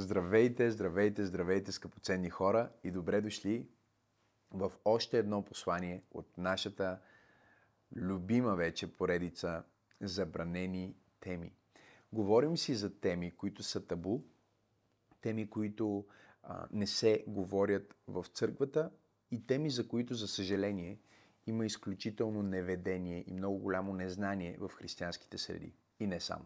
Здравейте, здравейте, здравейте, скъпоценни хора и добре дошли в още едно послание от нашата любима вече поредица Забранени теми. Говорим си за теми, които са табу, теми, които а, не се говорят в църквата и теми, за които, за съжаление, има изключително неведение и много голямо незнание в християнските среди. И не само.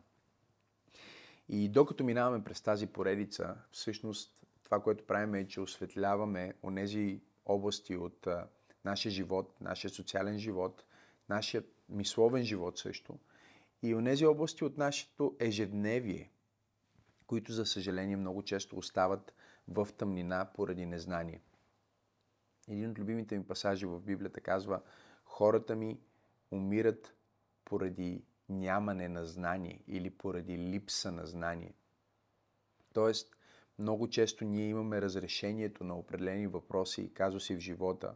И докато минаваме през тази поредица, всъщност това, което правим е, че осветляваме онези области от а, нашия живот, нашия социален живот, нашия мисловен живот също и онези области от нашето ежедневие, които за съжаление много често остават в тъмнина поради незнание. Един от любимите ми пасажи в Библията казва хората ми умират поради нямане на знание или поради липса на знание. Тоест, много често ние имаме разрешението на определени въпроси и казуси в живота,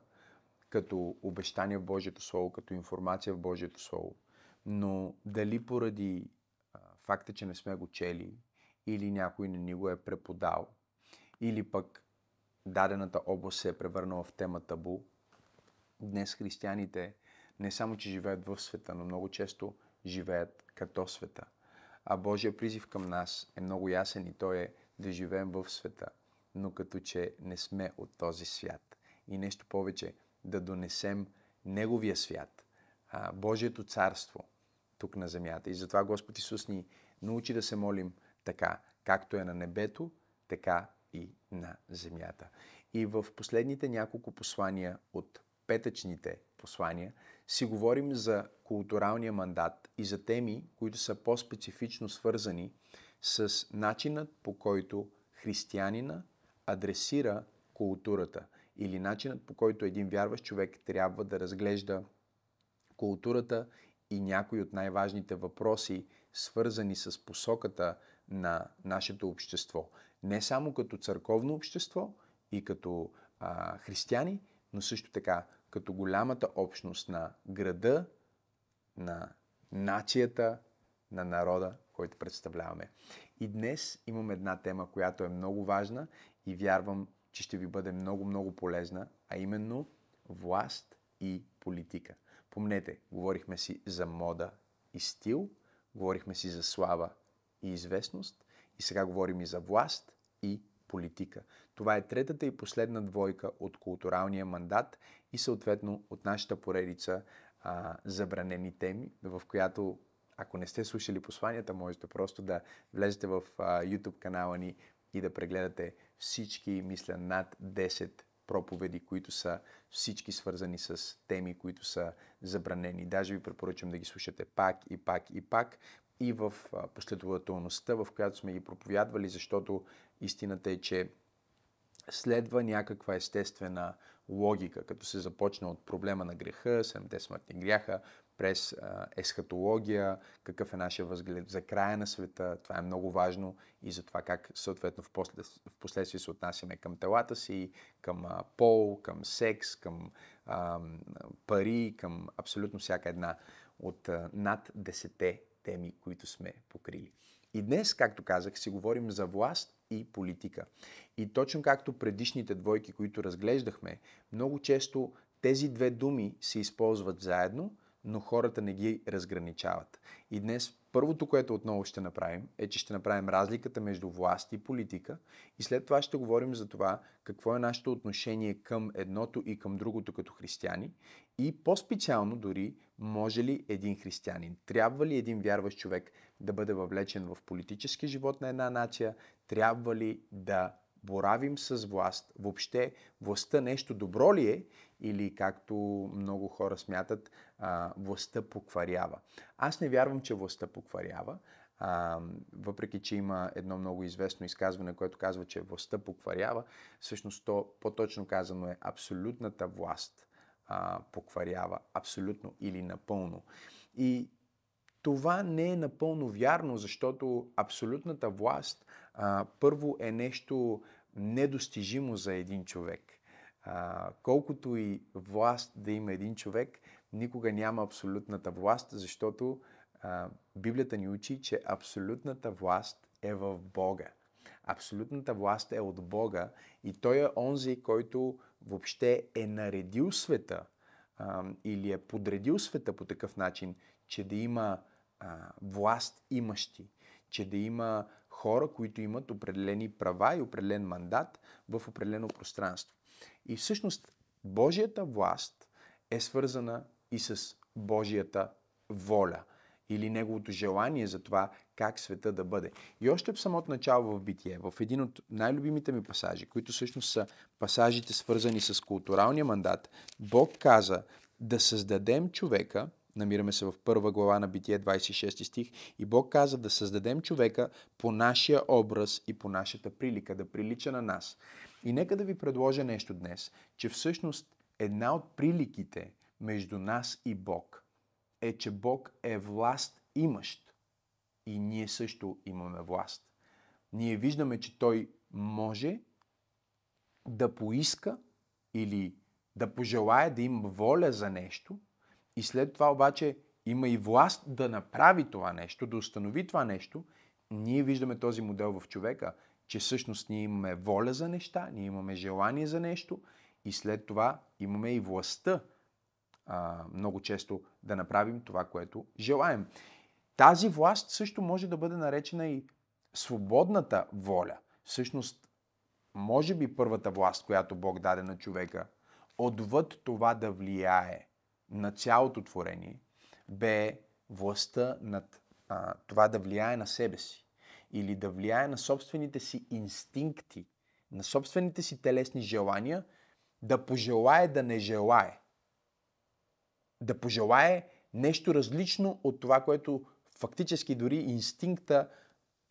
като обещание в Божието Слово, като информация в Божието Слово. Но дали поради факта, че не сме го чели, или някой не ни го е преподал, или пък дадената област се е превърнала в тема табу, днес християните не само, че живеят в света, но много често живеят като света. А Божия призив към нас е много ясен и той е да живеем в света, но като че не сме от този свят. И нещо повече, да донесем Неговия свят, Божието царство тук на земята. И затова Господ Исус ни научи да се молим така, както е на небето, така и на земята. И в последните няколко послания от петъчните послания, си говорим за културалния мандат и за теми, които са по-специфично свързани с начинът по който християнина адресира културата или начинът по който един вярващ човек трябва да разглежда културата и някои от най-важните въпроси, свързани с посоката на нашето общество. Не само като църковно общество и като а, християни, но също така като голямата общност на града, на нацията, на народа, който представляваме. И днес имам една тема, която е много важна и вярвам, че ще ви бъде много-много полезна, а именно власт и политика. Помнете, говорихме си за мода и стил, говорихме си за слава и известност и сега говорим и за власт и политика. Това е третата и последна двойка от културалния мандат и съответно от нашата поредица а, забранени теми, в която ако не сте слушали посланията, можете просто да влезете в а, YouTube канала ни и да прегледате всички, мисля, над 10 проповеди, които са всички свързани с теми, които са забранени. Даже ви препоръчвам да ги слушате пак и пак и пак и в последователността, в която сме ги проповядвали, защото истината е, че следва някаква естествена логика, като се започне от проблема на греха, седемте смъртни гряха, през есхатология, какъв е нашия възглед за края на света. Това е много важно и за това как съответно в, после, в последствие се отнасяме към телата си, към пол, към секс, към пари, към абсолютно всяка една от а, над десете теми, които сме покрили. И днес, както казах, си говорим за власт и политика. И точно както предишните двойки, които разглеждахме, много често тези две думи се използват заедно, но хората не ги разграничават. И днес първото, което отново ще направим, е, че ще направим разликата между власт и политика. И след това ще говорим за това какво е нашето отношение към едното и към другото като християни. И по-специално дори може ли един християнин, трябва ли един вярващ човек да бъде въвлечен в политически живот на една нация, трябва ли да боравим с власт. Въобще, властта нещо добро ли е или, както много хора смятат, властта покварява. Аз не вярвам, че властта покварява, а, въпреки, че има едно много известно изказване, което казва, че властта покварява, всъщност то по-точно казано е абсолютната власт а, покварява, абсолютно или напълно. И това не е напълно вярно, защото абсолютната власт а, първо е нещо недостижимо за един човек. А, колкото и власт да има един човек, никога няма абсолютната власт, защото а, Библията ни учи, че абсолютната власт е в Бога. Абсолютната власт е от Бога и Той е онзи, който въобще е наредил света а, или е подредил света по такъв начин, че да има а, власт имащи, че да има хора, които имат определени права и определен мандат в определено пространство. И всъщност Божията власт е свързана и с Божията воля или неговото желание за това как света да бъде. И още в самото начало в Битие, в един от най-любимите ми пасажи, които всъщност са пасажите свързани с културалния мандат, Бог каза да създадем човека, намираме се в първа глава на Битие 26 стих, и Бог каза да създадем човека по нашия образ и по нашата прилика, да прилича на нас. И нека да ви предложа нещо днес, че всъщност една от приликите между нас и Бог е, че Бог е власт имащ и ние също имаме власт. Ние виждаме, че Той може да поиска или да пожелая да има воля за нещо и след това обаче има и власт да направи това нещо, да установи това нещо, ние виждаме този модел в човека, че всъщност ние имаме воля за неща, ние имаме желание за нещо и след това имаме и властта а, много често да направим това, което желаем. Тази власт също може да бъде наречена и свободната воля. Всъщност, може би първата власт, която Бог даде на човека, отвъд това да влияе на цялото творение, бе властта над а, това да влияе на себе си или да влияе на собствените си инстинкти, на собствените си телесни желания, да пожелае да не желае. Да пожелае нещо различно от това, което фактически дори инстинкта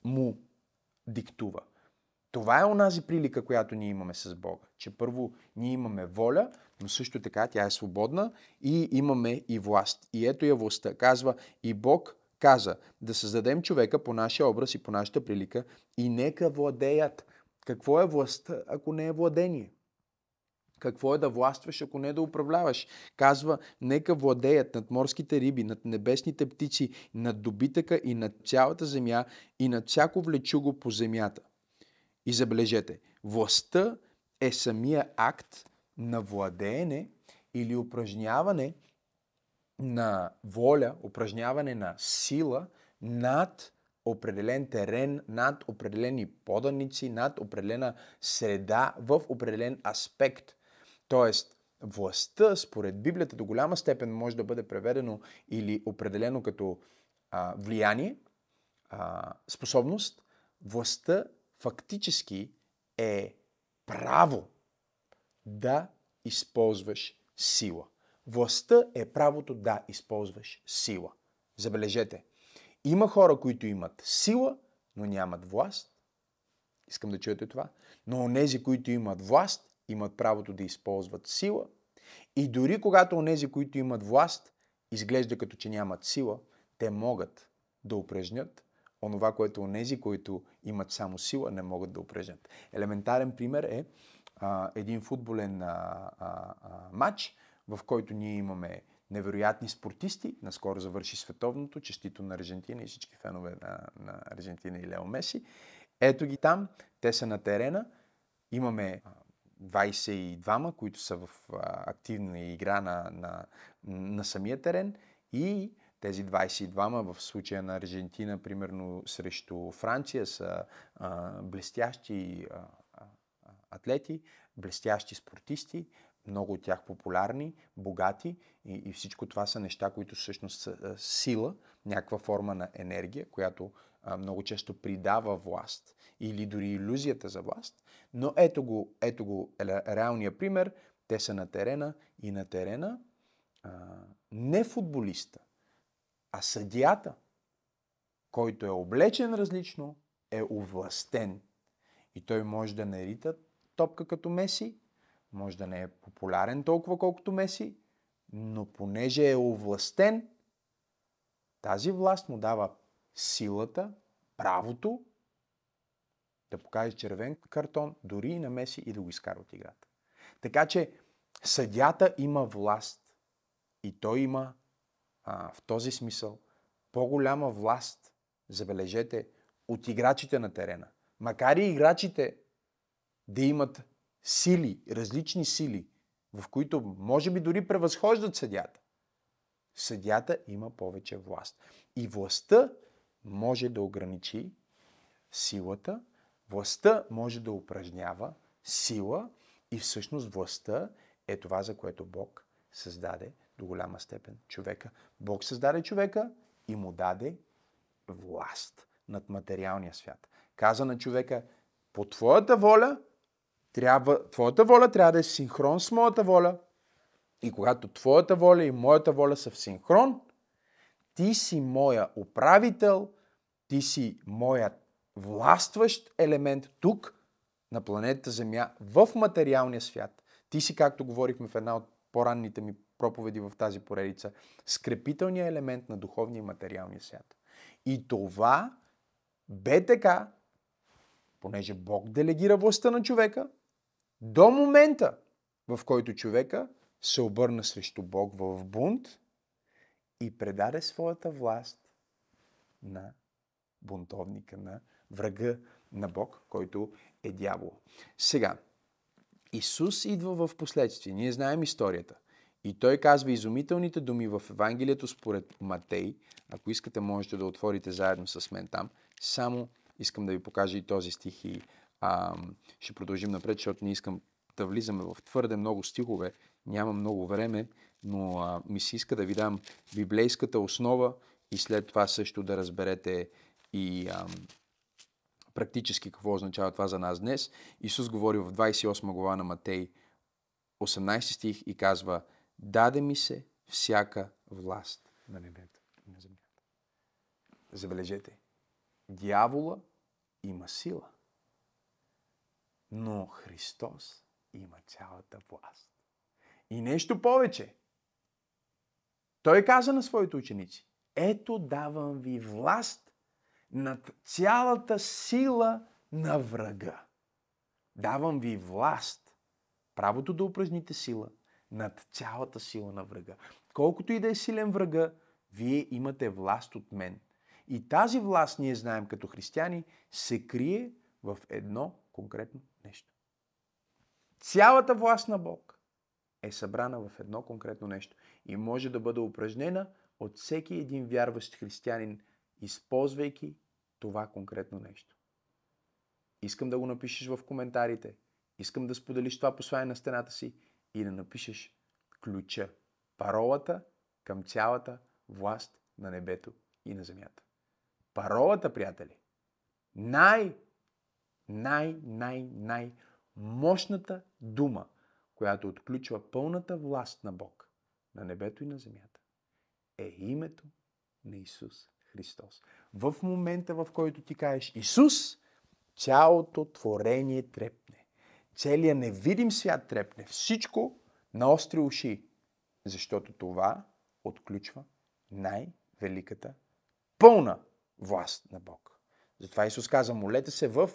му диктува. Това е онази прилика, която ние имаме с Бога. Че първо ние имаме воля, но също така тя е свободна и имаме и власт. И ето я властта. Казва и Бог каза да създадем човека по нашия образ и по нашата прилика и нека владеят. Какво е властта, ако не е владение? Какво е да властваш, ако не да управляваш? Казва, нека владеят над морските риби, над небесните птици, над добитъка и над цялата земя и над всяко влечуго по земята. И забележете, властта е самия акт на владеене или упражняване на воля, упражняване на сила над определен терен, над определени поданици, над определена среда в определен аспект. Тоест, властта, според Библията, до голяма степен може да бъде преведено или определено като а, влияние, а, способност. Властта фактически е право да използваш сила. Властта е правото да използваш сила. Забележете, има хора, които имат сила, но нямат власт. Искам да чуете това. Но онези, които имат власт, имат правото да използват сила. И дори когато онези, които имат власт, изглежда като че нямат сила, те могат да упражнят онова, което онези, които имат само сила, не могат да упражнят. Елементарен пример е а, един футболен а, а, а, матч, в който ние имаме невероятни спортисти. Наскоро завърши световното, честито на Аржентина и всички фенове на, на Аржентина и Лео Меси. Ето ги там, те са на терена. Имаме 22-ма, които са в активна игра на, на, на самия терен и тези 22-ма в случая на Аржентина, примерно срещу Франция, са а, блестящи а, атлети, блестящи спортисти, много от тях популярни, богати и, и всичко това са неща, които всъщност са сила, някаква форма на енергия, която а, много често придава власт или дори иллюзията за власт. Но ето го, ето го реалния пример. Те са на терена и на терена а, не футболиста, а съдията, който е облечен различно, е овластен. И той може да не рита топка като Меси, може да не е популярен толкова колкото Меси, но понеже е овластен, тази власт му дава силата, правото да покаже червен картон, дори и на Меси и да го изкара от играта. Така че съдята има власт и той има а, в този смисъл по-голяма власт, забележете, от играчите на терена. макар и играчите да имат сили, различни сили, в които може би дори превъзхождат съдята, съдята има повече власт. И властта може да ограничи силата, властта може да упражнява сила и всъщност властта е това, за което Бог създаде до голяма степен човека. Бог създаде човека и му даде власт над материалния свят. Каза на човека, по твоята воля, трябва, твоята воля трябва да е синхрон с моята воля. И когато твоята воля и моята воля са в синхрон, ти си моя управител, ти си моят властващ елемент тук, на планетата Земя, в материалния свят. Ти си, както говорихме в една от по-ранните ми проповеди в тази поредица, скрепителният елемент на духовния и материалния свят. И това бе така, понеже Бог делегира властта на човека, до момента, в който човека се обърна срещу Бог в бунт и предаде своята власт на бунтовника, на врага на Бог, който е дявол. Сега, Исус идва в последствие. Ние знаем историята. И той казва изумителните думи в Евангелието според Матей. Ако искате, можете да отворите заедно с мен там. Само искам да ви покажа и този стих и а, ще продължим напред, защото не искам да влизаме в твърде много стихове. Няма много време, но а, ми се иска да ви дам библейската основа и след това също да разберете и а, практически какво означава това за нас днес. Исус говори в 28 глава на Матей 18 стих и казва Даде ми се всяка власт на небето и на земята. Забележете, дявола има сила, но Христос има цялата власт. И нещо повече. Той каза на своите ученици, ето давам ви власт над цялата сила на врага. Давам ви власт, правото да упражните сила над цялата сила на врага. Колкото и да е силен врага, вие имате власт от мен. И тази власт, ние знаем като християни, се крие в едно конкретно нещо. Цялата власт на Бог е събрана в едно конкретно нещо и може да бъде упражнена от всеки един вярващ християнин, използвайки това конкретно нещо. Искам да го напишеш в коментарите. Искам да споделиш това послание на стената си и да напишеш ключа, паролата към цялата власт на небето и на земята. Паролата, приятели, най, най, най, най мощната дума, която отключва пълната власт на Бог на небето и на земята, е името на Исус Христос. В момента, в който ти кажеш Исус, цялото творение трепне. Целият невидим свят трепне. Всичко на остри уши. Защото това отключва най-великата пълна власт на Бог. Затова Исус каза, молете се в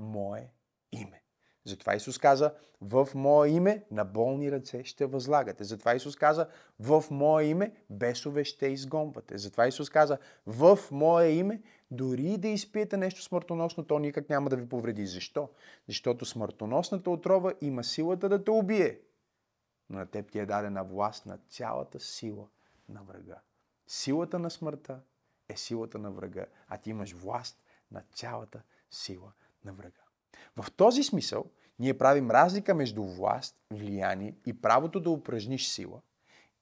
Мое име. Затова Исус каза, в Мое име на болни ръце ще възлагате. Затова Исус каза, в Мое име бесове ще изгонвате. Затова Исус каза, в Мое име дори да изпиете нещо смъртоносно, то никак няма да ви повреди. Защо? Защото смъртоносната отрова има силата да те убие. Но на теб ти е дадена власт на цялата сила на врага. Силата на смъртта е силата на врага, а ти имаш власт на цялата сила на врага. В този смисъл ние правим разлика между власт, влияние и правото да упражниш сила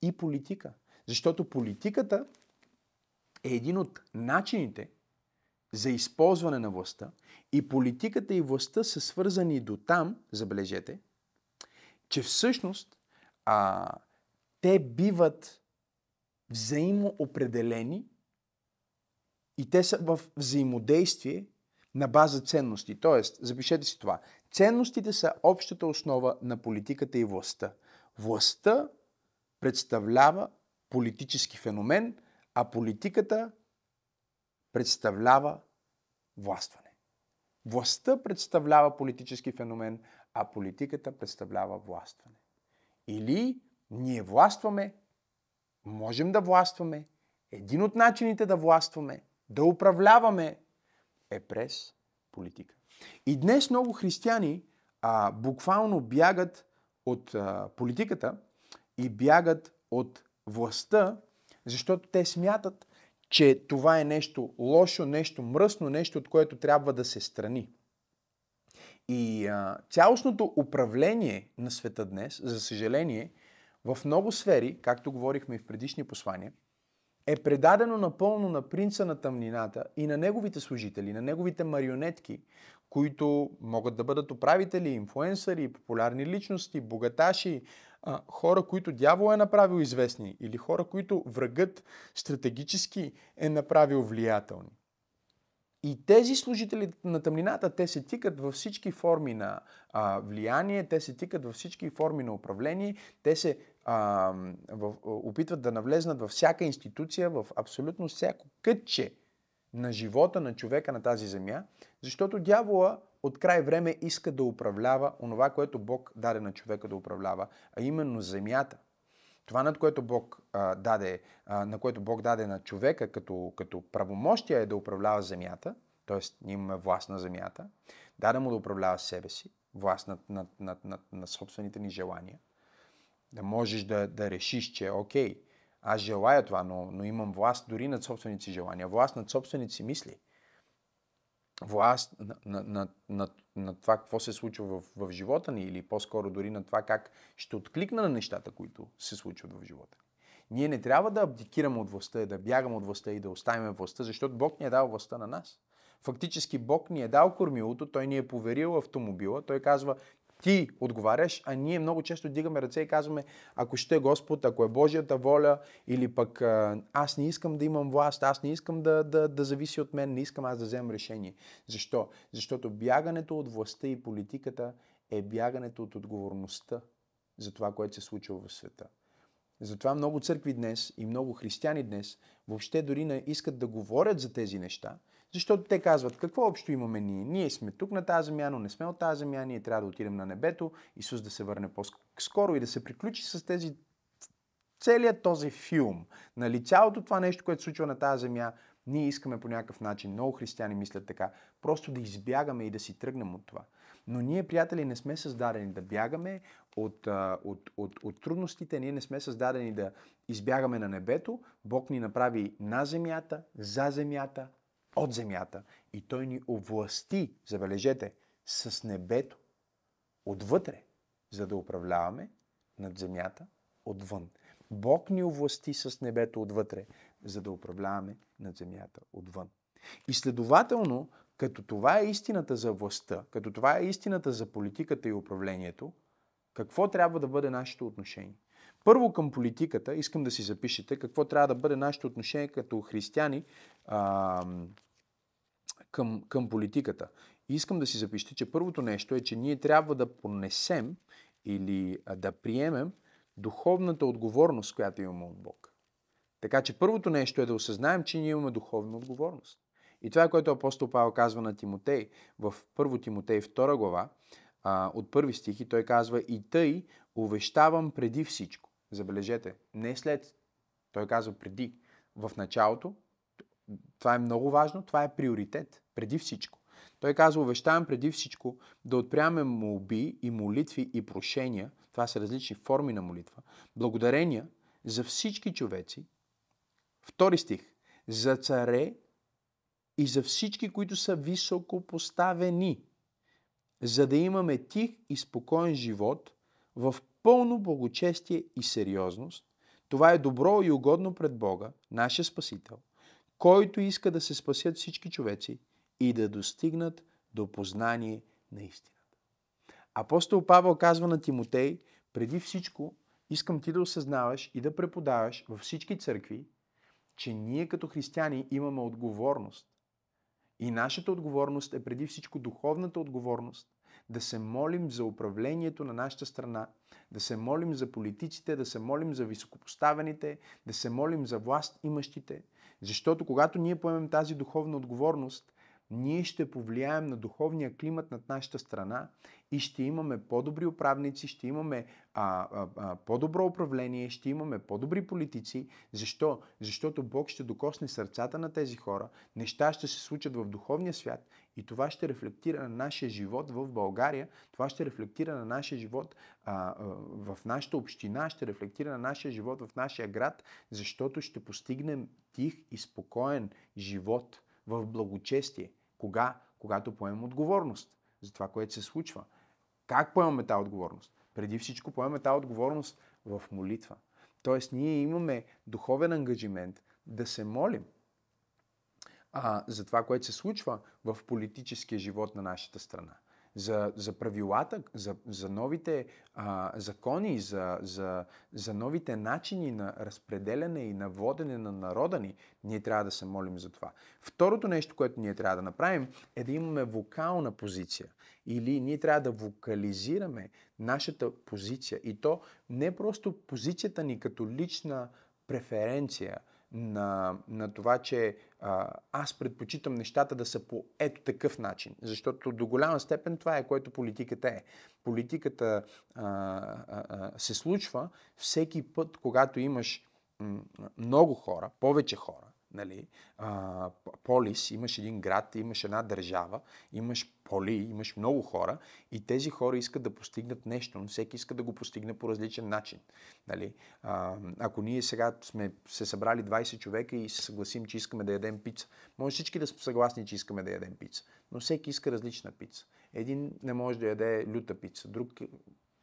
и политика. Защото политиката е един от начините за използване на властта и политиката и властта са свързани до там, забележете, че всъщност а, те биват взаимоопределени и те са в взаимодействие на база ценности. Тоест, запишете си това. Ценностите са общата основа на политиката и властта. Властта представлява политически феномен, а политиката представлява властване. Властта представлява политически феномен, а политиката представлява властване. Или ние властваме, можем да властваме, един от начините да властваме, да управляваме е през политика. И днес много християни а, буквално бягат от а, политиката и бягат от властта, защото те смятат, че това е нещо лошо, нещо мръсно, нещо, от което трябва да се страни. И а, цялостното управление на света днес, за съжаление, в много сфери, както говорихме и в предишни послания, е предадено напълно на принца на тъмнината и на неговите служители, на неговите марионетки, които могат да бъдат управители, инфуенсъри, популярни личности, богаташи, хора, които дявол е направил известни или хора, които врагът стратегически е направил влиятелни. И тези служители на тъмнината, те се тикат във всички форми на а, влияние, те се тикат във всички форми на управление, те се а, в, опитват да навлезнат във всяка институция, в абсолютно всяко кътче на живота на човека на тази земя, защото дявола от край време иска да управлява онова, което Бог даде на човека да управлява, а именно земята. Това, над което Бог, а, даде, а, на което Бог даде на човека като, като правомощия е да управлява земята, т.е. ние имаме власт на земята, даде му да управлява себе си, власт над, над, над, над, над собствените ни желания, да можеш да, да решиш, че окей, аз желая това, но, но имам власт дори над собствените желания, власт над собствените си мисли власт на, на, на, на, на това какво се случва в, в живота ни или по-скоро дори на това как ще откликна на нещата, които се случват в живота ни. Ние не трябва да абдикираме от властта, да бягаме от властта и да оставим властта, защото Бог ни е дал властта на нас. Фактически Бог ни е дал кормилото, Той ни е поверил автомобила, Той казва, ти отговаряш, а ние много често дигаме ръце и казваме, ако ще Господ, ако е Божията воля, или пък аз не искам да имам власт, аз не искам да, да, да зависи от мен, не искам аз да вземам решение. Защо? Защото бягането от властта и политиката е бягането от отговорността за това, което се случва в света. Затова много църкви днес и много християни днес въобще дори не искат да говорят за тези неща, защото те казват, какво общо имаме ние? Ние сме тук на тази земя, но не сме от тази земя, ние трябва да отидем на небето, Исус да се върне по-скоро и да се приключи с тези целият този филм, нали, цялото това нещо, което се случва на тази земя, ние искаме по някакъв начин, много християни мислят така, просто да избягаме и да си тръгнем от това. Но ние, приятели, не сме създадени да бягаме от, от, от, от трудностите, ние не сме създадени да избягаме на небето. Бог ни направи на земята, за земята, от земята и Той ни овласти, забележете, с небето отвътре, за да управляваме над земята отвън. Бог ни овласти с небето отвътре, за да управляваме над земята отвън. И следователно, като това е истината за властта, като това е истината за политиката и управлението, какво трябва да бъде нашето отношение? Първо към политиката, искам да си запишете какво трябва да бъде нашето отношение като християни към, към политиката. И искам да си запишете, че първото нещо е, че ние трябва да понесем или да приемем духовната отговорност, която имаме от Бог. Така че първото нещо е да осъзнаем, че ние имаме духовна отговорност. И това е което апостол Павел казва на Тимотей в 1 Тимотей 2 глава, а, от първи стих и той казва и тъй увещавам преди всичко. Забележете, не след. Той казва преди. В началото това е много важно, това е приоритет, преди всичко. Той казва, увещавам преди всичко да отпряме молби и молитви и прошения, това са различни форми на молитва, благодарения за всички човеци. Втори стих, за царе и за всички, които са високо поставени, за да имаме тих и спокоен живот в пълно благочестие и сериозност. Това е добро и угодно пред Бога, нашия Спасител, който иска да се спасят всички човеци и да достигнат до познание на истината. Апостол Павел казва на Тимотей, преди всичко искам ти да осъзнаваш и да преподаваш във всички църкви, че ние като християни имаме отговорност. И нашата отговорност е преди всичко духовната отговорност да се молим за управлението на нашата страна, да се молим за политиците, да се молим за високопоставените, да се молим за власт имащите, защото когато ние поемем тази духовна отговорност, ние ще повлияем на духовния климат над нашата страна и ще имаме по-добри управници, ще имаме а, а, а, по-добро управление, ще имаме по-добри политици. Защо? Защото Бог ще докосне сърцата на тези хора, неща ще се случат в духовния свят и това ще рефлектира на нашия живот в България, това ще рефлектира на нашия живот а, а, в нашата община, ще рефлектира на нашия живот в нашия град, защото ще постигнем тих и спокоен живот в благочестие. Кога? Когато поемем отговорност за това, което се случва. Как поемаме тази отговорност? Преди всичко поемаме тази отговорност в молитва. Тоест, ние имаме духовен ангажимент да се молим а, за това, което се случва в политическия живот на нашата страна за, за правилата, за, за новите а, закони, за, за, за новите начини на разпределяне и на водене на народа ни, ние трябва да се молим за това. Второто нещо, което ние трябва да направим, е да имаме вокална позиция. Или ние трябва да вокализираме нашата позиция. И то не просто позицията ни като лична преференция, на, на това, че а, аз предпочитам нещата да са по ето такъв начин. Защото до голяма степен това е което политиката е. Политиката а, а, а, се случва всеки път, когато имаш много хора, повече хора, нали, а, полис, имаш един град, имаш една държава, имаш поли, имаш много хора и тези хора искат да постигнат нещо, но всеки иска да го постигне по различен начин. Нали? А, ако ние сега сме се събрали 20 човека и се съгласим, че искаме да ядем пица, може всички да сме съгласни, че искаме да ядем пица, но всеки иска различна пица. Един не може да яде люта пица, друг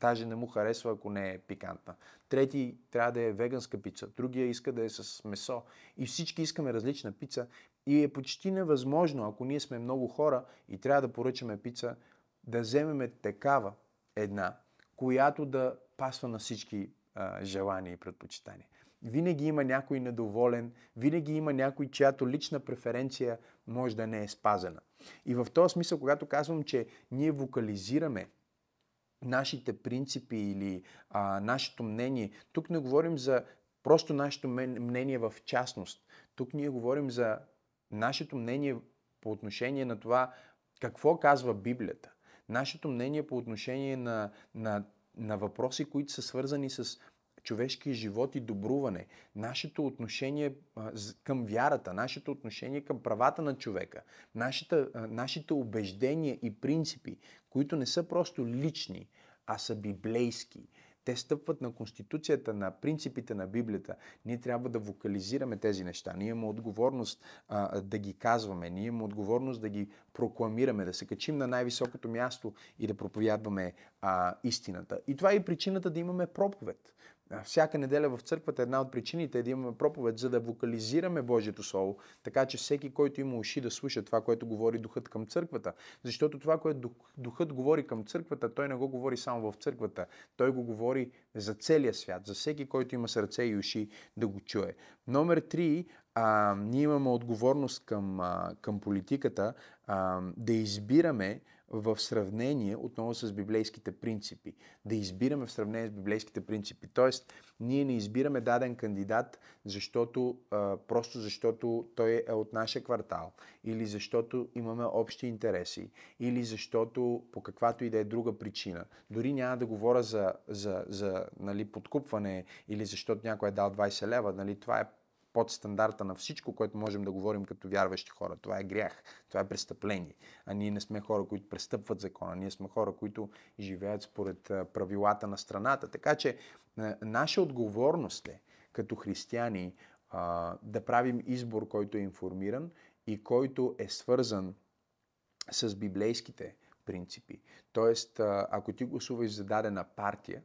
Даже не му харесва, ако не е пикантна. Трети трябва да е веганска пица, другия иска да е с месо. И всички искаме различна пица. И е почти невъзможно, ако ние сме много хора и трябва да поръчаме пица, да вземем такава една, която да пасва на всички а, желания и предпочитания. Винаги има някой недоволен, винаги има някой, чиято лична преференция може да не е спазена. И в този смисъл, когато казвам, че ние вокализираме нашите принципи или а, нашето мнение. Тук не говорим за просто нашето мнение в частност. Тук ние говорим за нашето мнение по отношение на това какво казва Библията. Нашето мнение по отношение на, на, на въпроси, които са свързани с човешкия живот и добруване, нашето отношение към вярата, нашето отношение към правата на човека, нашите, нашите убеждения и принципи, които не са просто лични, а са библейски. Те стъпват на Конституцията, на принципите на Библията. Ние трябва да вокализираме тези неща. Ние имаме отговорност а, да ги казваме. Ние имаме отговорност да ги прокламираме, да се качим на най-високото място и да проповядваме а, истината. И това е и причината да имаме проповед всяка неделя в църквата една от причините е да имаме проповед, за да вокализираме Божието Слово, така че всеки, който има уши да слуша това, което говори Духът към църквата. Защото това, което Духът говори към църквата, той не го говори само в църквата. Той го говори за целия свят, за всеки, който има сърце и уши да го чуе. Номер три, а, ние имаме отговорност към, а, към политиката а, да избираме в сравнение отново с библейските принципи. Да избираме в сравнение с библейските принципи. Тоест, ние не избираме даден кандидат, защото, просто защото той е от нашия квартал, или защото имаме общи интереси, или защото по каквато и да е друга причина. Дори няма да говоря за, за, за нали, подкупване или защото някой е дал 20 лева. Нали, това е под стандарта на всичко, което можем да говорим като вярващи хора. Това е грях, това е престъпление. А ние не сме хора, които престъпват закона, ние сме хора, които живеят според правилата на страната. Така че наша отговорност е като християни да правим избор, който е информиран и който е свързан с библейските принципи. Тоест, ако ти гласуваш за дадена партия,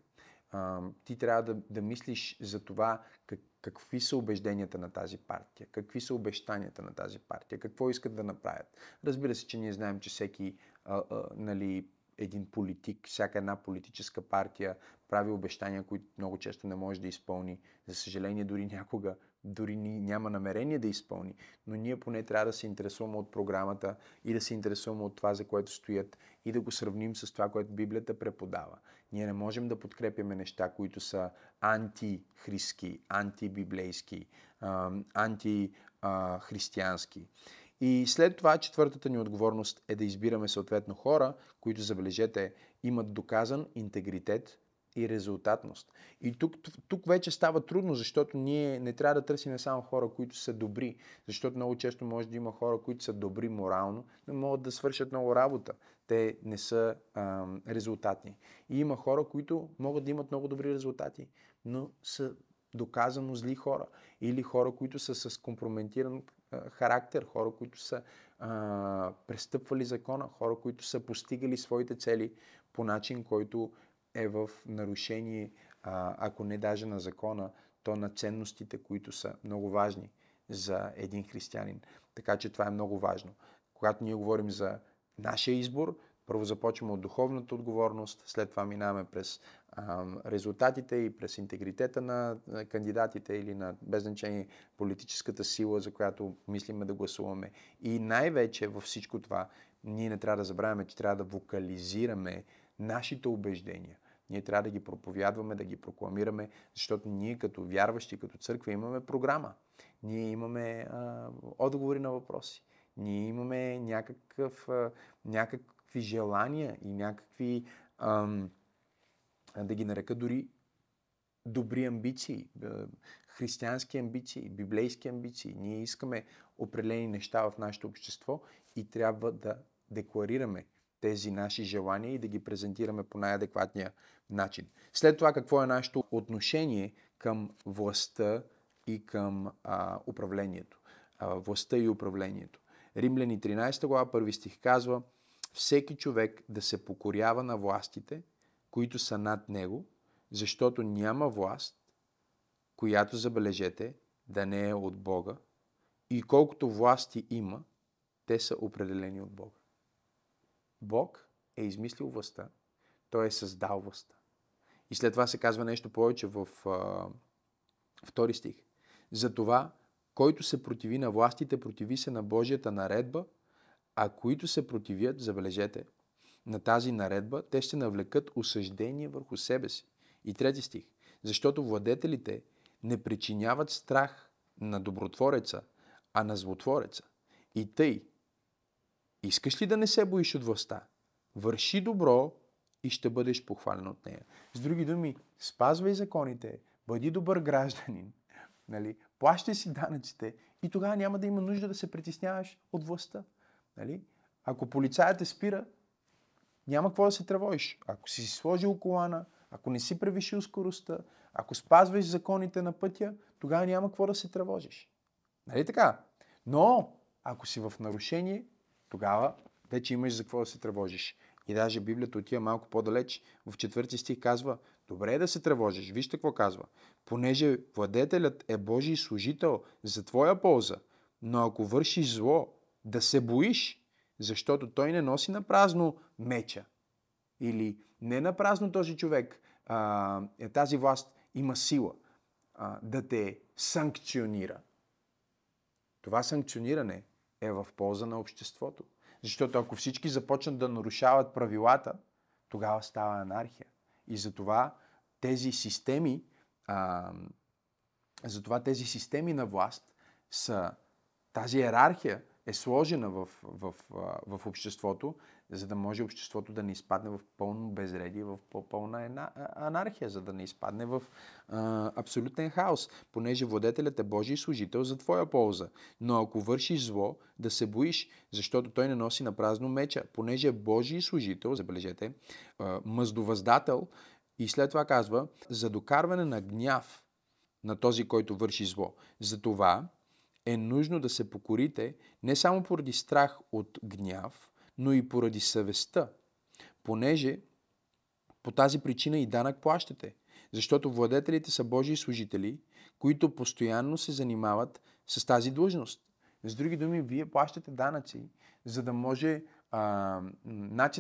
ти трябва да, да мислиш за това как, какви са убежденията на тази партия, какви са обещанията на тази партия, какво искат да направят. Разбира се, че ние знаем, че всеки а, а, нали, един политик, всяка една политическа партия прави обещания, които много често не може да изпълни. За съжаление, дори някога дори няма намерение да изпълни, но ние поне трябва да се интересуваме от програмата и да се интересуваме от това, за което стоят и да го сравним с това, което Библията преподава. Ние не можем да подкрепяме неща, които са антихристски, антибиблейски, антихристиянски. И след това четвъртата ни отговорност е да избираме съответно хора, които, забележете, имат доказан интегритет и резултатност. И тук, тук вече става трудно, защото ние не трябва да търсим само хора, които са добри, защото много често може да има хора, които са добри морално, но могат да свършат много работа. Те не са а, резултатни. И има хора, които могат да имат много добри резултати, но са доказано зли хора. Или хора, които са с компрометиран характер, хора, които са а, престъпвали закона, хора, които са постигали своите цели по начин, който е в нарушение, ако не даже на закона, то на ценностите, които са много важни за един християнин. Така че това е много важно. Когато ние говорим за нашия избор, първо започваме от духовната отговорност, след това минаваме през резултатите и през интегритета на кандидатите или на без значение политическата сила, за която мислиме да гласуваме. И най-вече във всичко това ние не трябва да забравяме, че трябва да вокализираме нашите убеждения. Ние трябва да ги проповядваме, да ги прокламираме, защото ние като вярващи, като църква имаме програма. Ние имаме а, отговори на въпроси. Ние имаме някакъв, а, някакви желания и някакви, ам, да ги нарека дори добри амбиции, християнски амбиции, библейски амбиции. Ние искаме определени неща в нашето общество и трябва да декларираме тези наши желания и да ги презентираме по най-адекватния начин. След това какво е нашето отношение към властта и към а, управлението. А, властта и управлението. Римляни 13 глава, първи стих казва всеки човек да се покорява на властите, които са над него, защото няма власт, която, забележете, да не е от Бога. И колкото власти има, те са определени от Бога. Бог е измислил властта, Той е създал властта. И след това се казва нещо повече в а, втори стих. Затова, който се противи на властите, противи се на Божията наредба, а които се противят, забележете, на тази наредба, те ще навлекат осъждение върху себе си. И трети стих. Защото владетелите не причиняват страх на добротвореца, а на злотвореца. И тъй, Искаш ли да не се боиш от властта? Върши добро и ще бъдеш похвален от нея. С други думи, спазвай законите, бъди добър гражданин, нали? плащай си данъците и тогава няма да има нужда да се притесняваш от властта. Нали? Ако полицаят те спира, няма какво да се тревожиш. Ако си сложил колана, ако не си превишил скоростта, ако спазваш законите на пътя, тогава няма какво да се тревожиш. Нали така? Но, ако си в нарушение, тогава вече имаш за какво да се тревожиш. И даже Библията отива малко по-далеч. В четвърти стих казва, добре е да се тревожиш. Вижте какво казва. Понеже владетелят е Божий служител за твоя полза, но ако вършиш зло, да се боиш, защото той не носи на празно меча. Или не на празно този човек, а, е, тази власт има сила а, да те санкционира. Това санкциониране е в полза на обществото. Защото ако всички започнат да нарушават правилата, тогава става анархия. И затова тези системи, а, затова тези системи на власт са тази иерархия е сложена в, в, в, в обществото, за да може обществото да не изпадне в пълно безредие, в пълна анархия, за да не изпадне в а, абсолютен хаос, понеже владетелят е Божий служител за твоя полза. Но ако вършиш зло, да се боиш, защото той не носи на празно меча, понеже е Божий служител, забележете, а, мъздовъздател, и след това казва, за докарване на гняв на този, който върши зло. Затова е нужно да се покорите не само поради страх от гняв, но и поради съвестта, понеже по тази причина и данък плащате. Защото владетелите са Божии служители, които постоянно се занимават с тази длъжност. С други думи, вие плащате данъци, за да може а,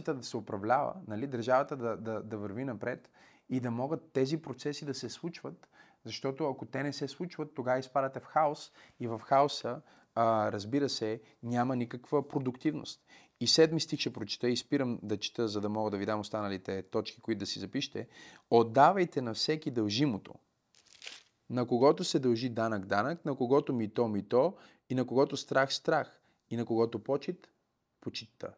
да се управлява, нали, държавата да, да, да върви напред и да могат тези процеси да се случват защото ако те не се случват, тогава изпадате в хаос и в хаоса, а, разбира се, няма никаква продуктивност. И седми стих ще прочета и спирам да чета, за да мога да ви дам останалите точки, които да си запишете. Отдавайте на всеки дължимото. На когото се дължи данък данък, на когото мито мито и на когото страх страх. и на когото почет, почита.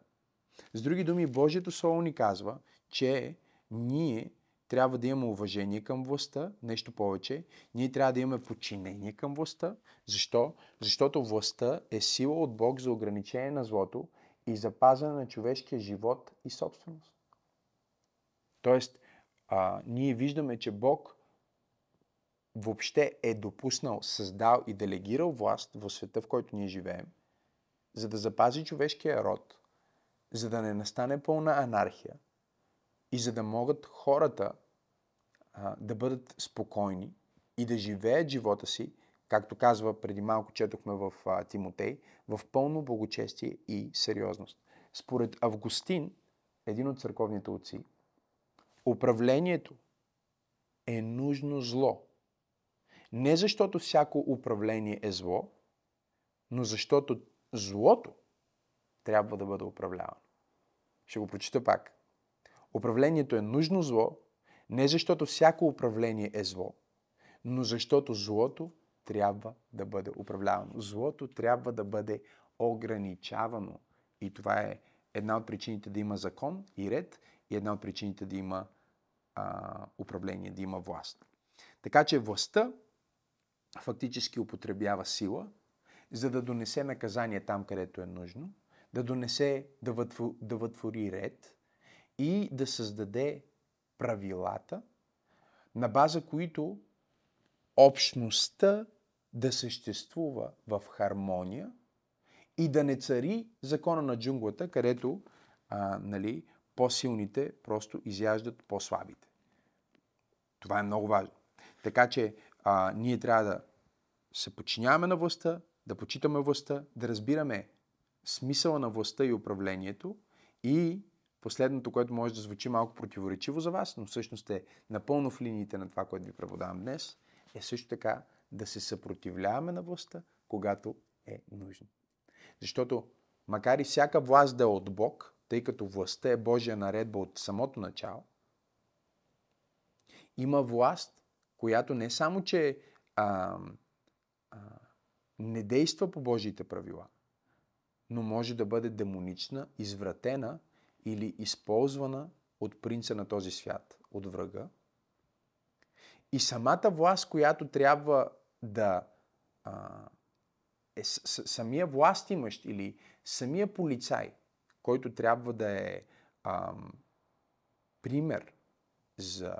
С други думи, Божието Слово ни казва, че ние трябва да имаме уважение към властта, нещо повече. Ние трябва да имаме подчинение към властта. Защо? Защото властта е сила от Бог за ограничение на злото и запазване на човешкия живот и собственост. Тоест, а, ние виждаме, че Бог въобще е допуснал, създал и делегирал власт в света, в който ние живеем, за да запази човешкия род, за да не настане пълна анархия и за да могат хората а, да бъдат спокойни и да живеят живота си, както казва преди малко четохме в а, Тимотей, в пълно благочестие и сериозност. Според Августин, един от църковните отци, управлението е нужно зло. Не защото всяко управление е зло, но защото злото трябва да бъде управлявано. Ще го прочита пак. Управлението е нужно зло, не защото всяко управление е зло, но защото злото трябва да бъде управлявано. Злото трябва да бъде ограничавано. И това е една от причините да има закон и ред и една от причините да има а, управление, да има власт. Така че властта фактически употребява сила, за да донесе наказание там, където е нужно, да донесе, да, вътвори, да вътвори ред и да създаде правилата, на база които общността да съществува в хармония и да не цари закона на джунглата, където а, нали, по-силните просто изяждат по-слабите. Това е много важно. Така че а, ние трябва да се подчиняваме на властта, да почитаме властта, да разбираме смисъла на властта и управлението и последното, което може да звучи малко противоречиво за вас, но всъщност е напълно в линиите на това, което ви преподавам днес, е също така да се съпротивляваме на властта, когато е нужно. Защото макар и всяка власт да е от Бог, тъй като властта е Божия наредба от самото начало, има власт, която не само, че а, а, не действа по Божиите правила, но може да бъде демонична, извратена или използвана от принца на този свят, от врага. И самата власт, която трябва да а, е с, самия власт имащ или самия полицай, който трябва да е а, пример за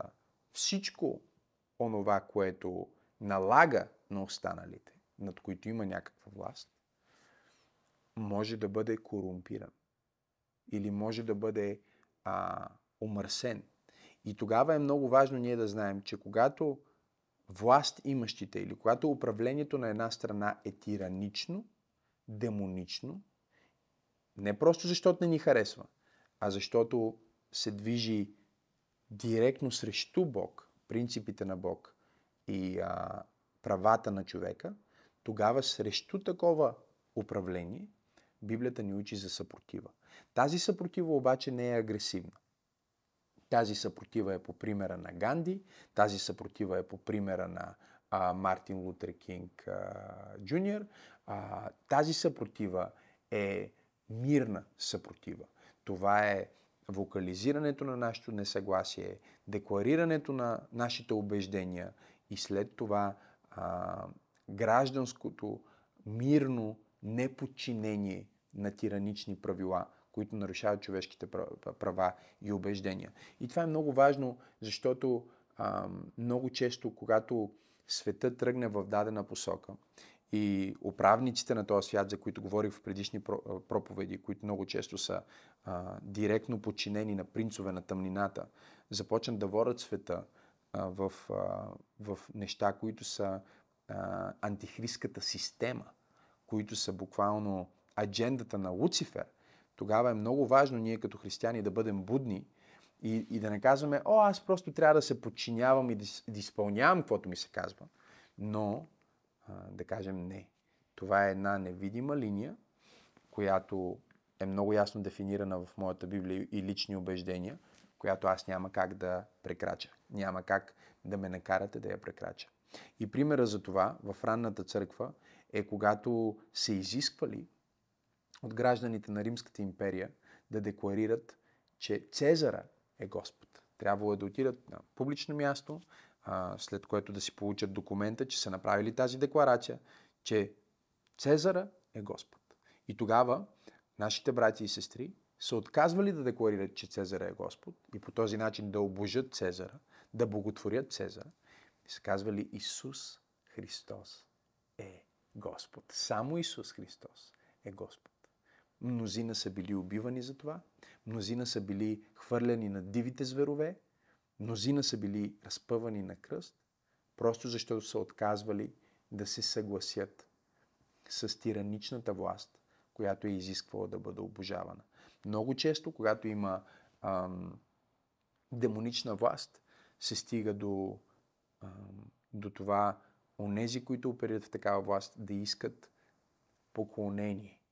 всичко онова, което налага на останалите, над които има някаква власт, може да бъде корумпиран или може да бъде а, умърсен. И тогава е много важно ние да знаем, че когато власт имащите или когато управлението на една страна е тиранично, демонично, не просто защото не ни харесва, а защото се движи директно срещу Бог, принципите на Бог и а, правата на човека, тогава срещу такова управление Библията ни учи за съпротива. Тази съпротива обаче не е агресивна. Тази съпротива е по примера на Ганди, тази съпротива е по примера на а, Мартин Лутер Кинг Джуниор. Тази съпротива е мирна съпротива. Това е вокализирането на нашето несъгласие, декларирането на нашите убеждения и след това а, гражданското мирно неподчинение на тиранични правила, които нарушават човешките права и убеждения. И това е много важно, защото а, много често, когато света тръгне в дадена посока и управниците на този свят, за които говорих в предишни проповеди, които много често са а, директно подчинени на принцове на тъмнината, започнат да водят света а, в, а, в неща, които са а, антихристската система, които са буквално аджендата на Луцифер, тогава е много важно ние като християни да бъдем будни и, и да не казваме, о, аз просто трябва да се подчинявам и да, да изпълнявам каквото ми се казва. Но а, да кажем не. Това е една невидима линия, която е много ясно дефинирана в моята Библия и лични убеждения, която аз няма как да прекрача. Няма как да ме накарате да я прекрача. И примера за това в ранната църква е когато се изисквали от гражданите на Римската империя да декларират, че Цезара е Господ. Трябвало е да отидат на публично място, след което да си получат документа, че са направили тази декларация, че Цезара е Господ. И тогава нашите брати и сестри са отказвали да декларират, че Цезара е Господ и по този начин да обожат Цезара, да боготворят Цезара. И са казвали Исус Христос е Господ. Само Исус Христос е Господ. Мнозина са били убивани за това, мнозина са били хвърляни на дивите зверове, мнозина са били разпъвани на кръст, просто защото са отказвали да се съгласят с тираничната власт, която е изисквала да бъде обожавана. Много често, когато има ам, демонична власт, се стига до, ам, до това онези, които оперират в такава власт, да искат поклонение.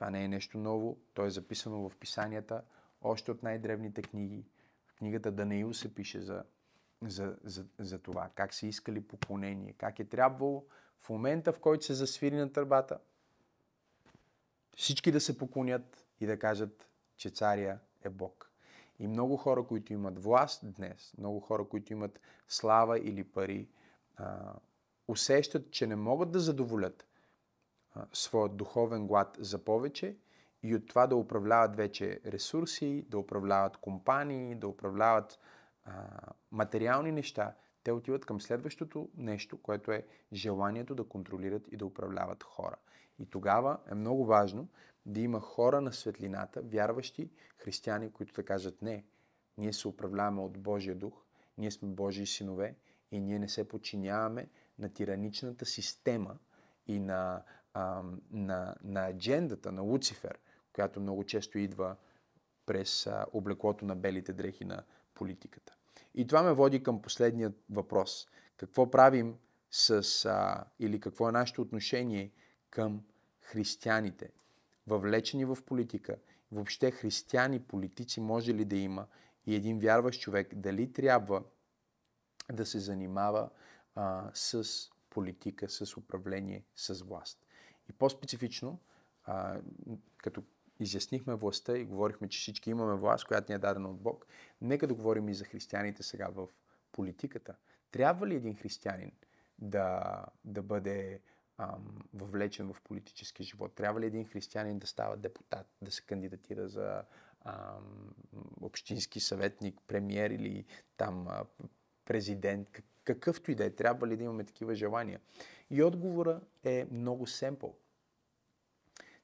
Това не е нещо ново, то е записано в писанията, още от най-древните книги. В книгата Данаил се пише за, за, за, за това, как са искали поклонение, как е трябвало в момента, в който се засвири на търбата, всички да се поклонят и да кажат, че царя е Бог. И много хора, които имат власт днес, много хора, които имат слава или пари, а, усещат, че не могат да задоволят своят духовен глад за повече и от това да управляват вече ресурси, да управляват компании, да управляват а, материални неща, те отиват към следващото нещо, което е желанието да контролират и да управляват хора. И тогава е много важно да има хора на светлината, вярващи християни, които да кажат не, ние се управляваме от Божия дух, ние сме Божии синове и ние не се подчиняваме на тираничната система и на, на, на аджендата на Луцифер, която много често идва през а, облеклото на белите дрехи на политиката. И това ме води към последният въпрос. Какво правим с, а, или какво е нашето отношение към християните, въвлечени в политика, въобще християни, политици може ли да има и един вярващ човек, дали трябва да се занимава а, с политика, с управление, с власт. И по-специфично, а, като изяснихме властта и говорихме, че всички имаме власт, която ни е дадена от Бог, нека да говорим и за християните сега в политиката. Трябва ли един християнин да, да бъде ам, въвлечен в политическия живот? Трябва ли един християнин да става депутат, да се кандидатира за ам, общински съветник, премьер или там а, президент, какъвто и да е? Трябва ли да имаме такива желания? И отговора е много семпъл.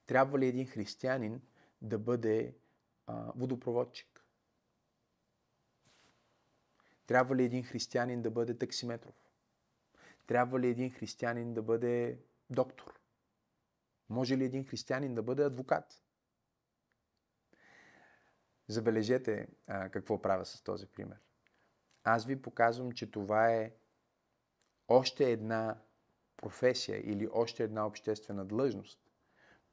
Трябва ли един християнин да бъде а, водопроводчик? Трябва ли един християнин да бъде таксиметров? Трябва ли един християнин да бъде доктор? Може ли един християнин да бъде адвокат? Забележете а, какво правя с този пример. Аз ви показвам, че това е още една професия или още една обществена длъжност,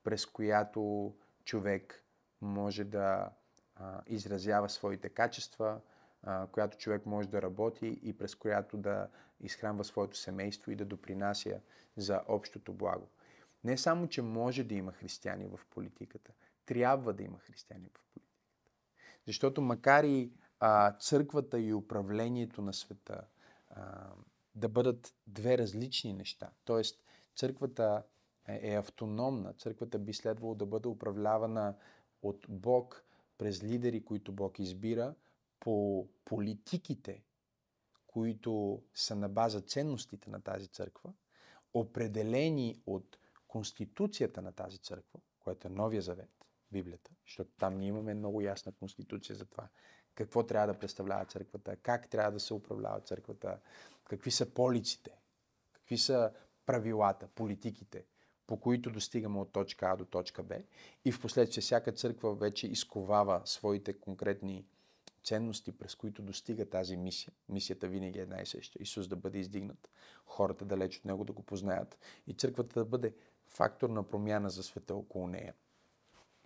през която човек може да а, изразява своите качества, а, която човек може да работи и през която да изхранва своето семейство и да допринася за общото благо. Не само, че може да има християни в политиката, трябва да има християни в политиката. Защото макар и а, църквата и управлението на света а, да бъдат две различни неща, т.е. църквата е, е автономна, църквата би следвало да бъде управлявана от Бог през лидери, които Бог избира, по политиките, които са на база ценностите на тази църква, определени от Конституцията на тази църква, което е Новия Завет, Библията, защото там ние имаме много ясна конституция за това. Какво трябва да представлява църквата, как трябва да се управлява църквата, какви са полиците, какви са правилата, политиките, по които достигаме от точка А до точка Б. И в последствие всяка църква вече изковава своите конкретни ценности, през които достига тази мисия. Мисията винаги е една и съща. Исус да бъде издигнат, хората далеч от Него да го познаят и църквата да бъде фактор на промяна за света около нея.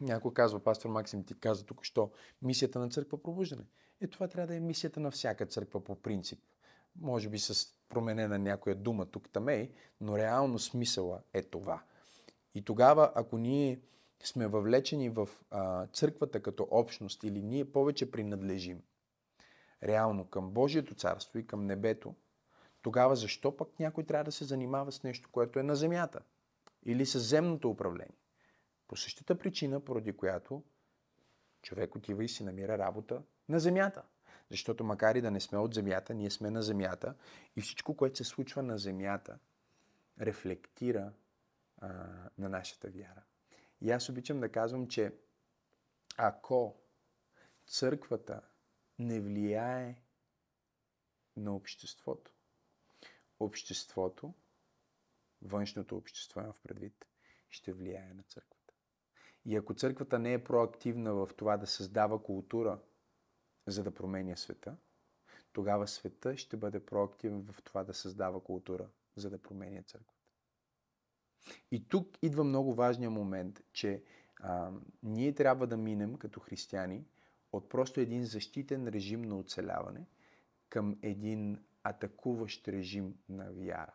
Някой казва, пастор Максим, ти каза тук, що мисията на църква пробуждане. Е, това трябва да е мисията на всяка църква по принцип. Може би с променена някоя дума тук тамей, но реално смисъла е това. И тогава, ако ние сме въвлечени в а, църквата като общност или ние повече принадлежим реално към Божието царство и към небето, тогава защо пък някой трябва да се занимава с нещо, което е на земята? Или с земното управление? По същата причина, поради която човек отива и си намира работа на земята. Защото макар и да не сме от земята, ние сме на земята и всичко, което се случва на земята, рефлектира а, на нашата вяра. И аз обичам да казвам, че ако църквата не влияе на обществото, обществото, външното общество в предвид, ще влияе на църквата. И ако църквата не е проактивна в това да създава култура, за да променя света, тогава света ще бъде проактивен в това да създава култура, за да променя църквата. И тук идва много важния момент, че а, ние трябва да минем като християни от просто един защитен режим на оцеляване към един атакуващ режим на вяра.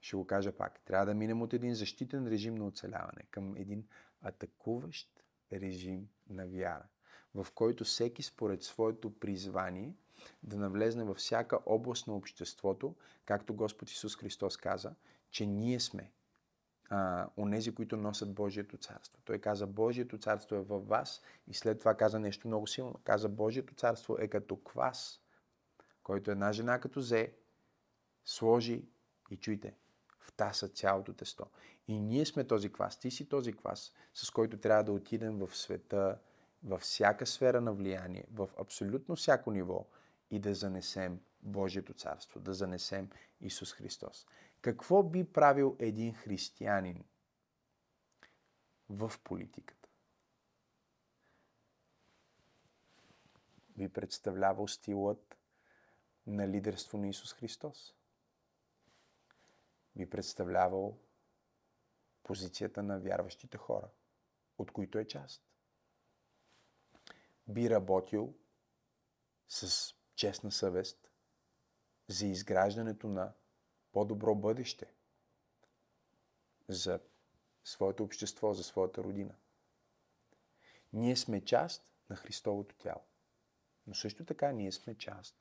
Ще го кажа пак. Трябва да минем от един защитен режим на оцеляване към един атакуващ режим на вяра, в който всеки според своето призвание да навлезне във всяка област на обществото, както Господ Исус Христос каза, че ние сме онези, които носят Божието царство. Той каза, Божието царство е във вас и след това каза нещо много силно. Каза, Божието царство е като квас, който една жена като зе, сложи и чуйте, втаса цялото тесто. И ние сме този квас. Ти си този квас, с който трябва да отидем в света, във всяка сфера на влияние, в абсолютно всяко ниво и да занесем Божието царство, да занесем Исус Христос. Какво би правил един християнин в политиката? Би представлявал стилът на лидерство на Исус Христос. Би представлявал позицията на вярващите хора, от които е част. Би работил с честна съвест за изграждането на по-добро бъдеще за своето общество, за своята родина. Ние сме част на Христовото тяло. Но също така ние сме част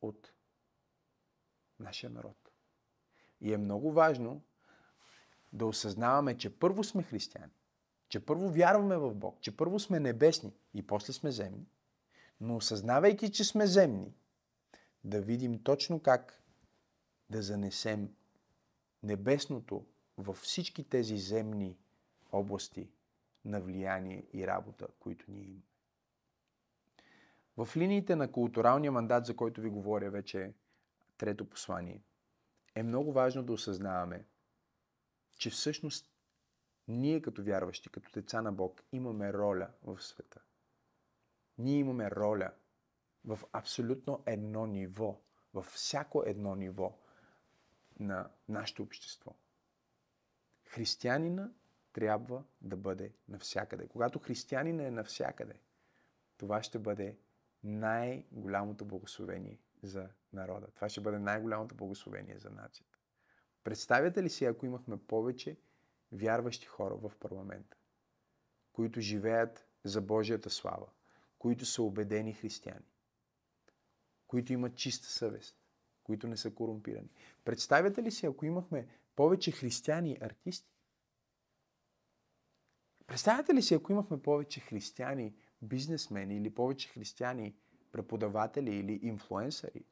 от нашия народ. И е много важно да осъзнаваме, че първо сме християни, че първо вярваме в Бог, че първо сме небесни и после сме земни, но осъзнавайки, че сме земни, да видим точно как да занесем небесното във всички тези земни области на влияние и работа, които ние имаме. В линиите на културалния мандат, за който ви говоря вече трето послание, е много важно да осъзнаваме, че всъщност ние като вярващи, като деца на Бог, имаме роля в света. Ние имаме роля в абсолютно едно ниво, във всяко едно ниво на нашето общество. Християнина трябва да бъде навсякъде. Когато християнина е навсякъде, това ще бъде най-голямото благословение за народа. Това ще бъде най-голямото благословение за нацията. Представяте ли си, ако имахме повече вярващи хора в парламента, които живеят за Божията слава, които са убедени християни, които имат чиста съвест, които не са корумпирани. Представяте ли си, ако имахме повече християни артисти? Представяте ли си, ако имахме повече християни бизнесмени или повече християни преподаватели или инфлуенсъри?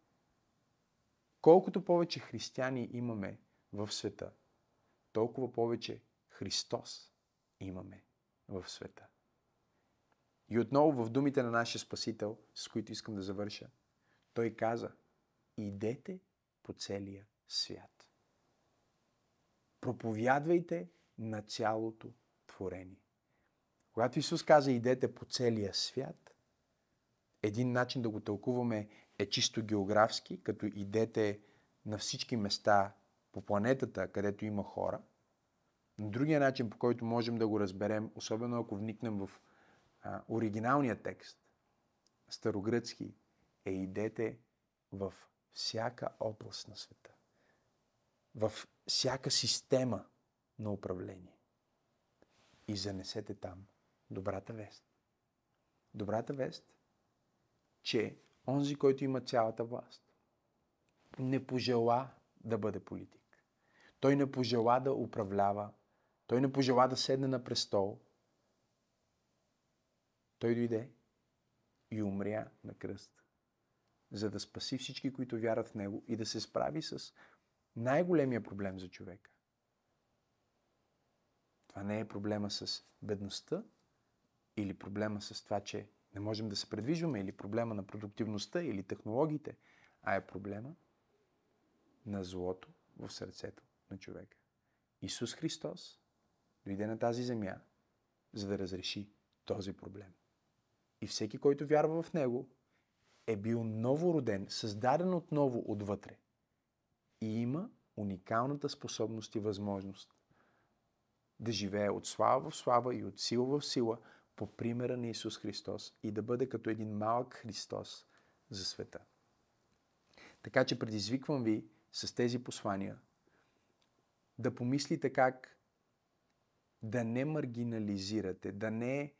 Колкото повече християни имаме в света, толкова повече Христос имаме в света. И отново в думите на нашия Спасител, с които искам да завърша, той каза, идете по целия свят. Проповядвайте на цялото творение. Когато Исус каза идете по целия свят, един начин да го тълкуваме е чисто географски, като идете на всички места по планетата, където има хора. Другия начин, по който можем да го разберем, особено ако вникнем в а, оригиналния текст, старогръцки, е идете в всяка област на света, в всяка система на управление. и занесете там добрата вест. Добрата вест, че онзи, който има цялата власт, не пожела да бъде политик. Той не пожела да управлява. Той не пожела да седне на престол. Той дойде и умря на кръст, за да спаси всички, които вярват в Него и да се справи с най-големия проблем за човека. Това не е проблема с бедността или проблема с това, че не можем да се предвижваме или проблема на продуктивността или технологиите, а е проблема на злото в сърцето на човека. Исус Христос дойде на тази земя, за да разреши този проблем. И всеки, който вярва в Него, е бил новороден, създаден отново отвътре. И има уникалната способност и възможност да живее от слава в слава и от сила в сила по примера на Исус Христос и да бъде като един малък Христос за света. Така че предизвиквам ви с тези послания да помислите как да не маргинализирате, да не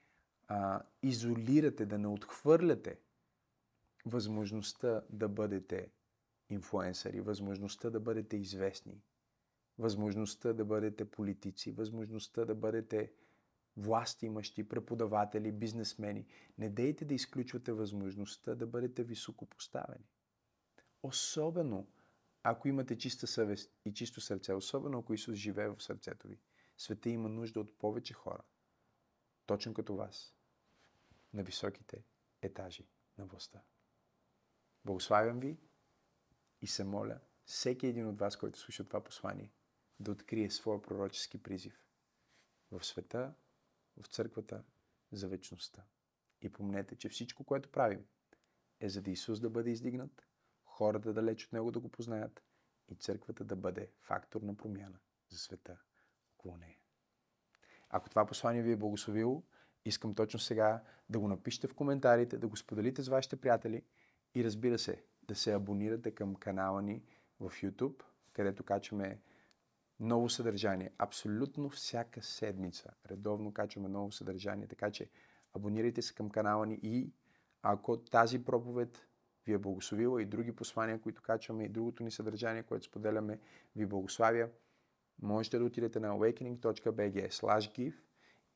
а, изолирате, да не отхвърляте възможността да бъдете инфлуенсъри, възможността да бъдете известни, възможността да бъдете политици, възможността да бъдете власти имащи, преподаватели, бизнесмени. Не дейте да изключвате възможността да бъдете високопоставени. Особено ако имате чиста съвест и чисто сърце, особено ако Исус живее в сърцето ви. Света има нужда от повече хора, точно като вас, на високите етажи на властта. Благославям ви и се моля всеки един от вас, който слуша това послание, да открие своя пророчески призив в света, в църквата, за вечността. И помнете, че всичко, което правим, е за да Исус да бъде издигнат, хората далеч от Него да го познаят и църквата да бъде фактор на промяна за света около нея. Ако това послание ви е благословило, искам точно сега да го напишете в коментарите, да го споделите с вашите приятели и разбира се, да се абонирате към канала ни в YouTube, където качваме ново съдържание. Абсолютно всяка седмица редовно качваме ново съдържание, така че абонирайте се към канала ни и ако тази проповед ви е благословила и други послания, които качваме и другото ни съдържание, което споделяме, ви благославя, можете да отидете на awakening.bg give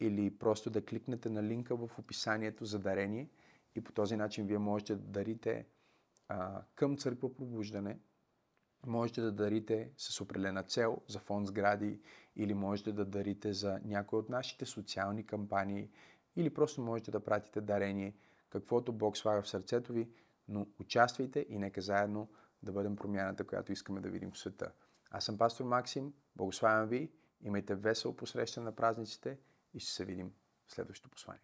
или просто да кликнете на линка в описанието за дарение и по този начин вие можете да дарите а, към църква пробуждане Можете да дарите с определена цел за фонд сгради или можете да дарите за някои от нашите социални кампании или просто можете да пратите дарение, каквото Бог слага в сърцето ви, но участвайте и нека заедно да бъдем промяната, която искаме да видим в света. Аз съм пастор Максим, благославям ви, имайте весело посрещане на празниците и ще се видим в следващото послание.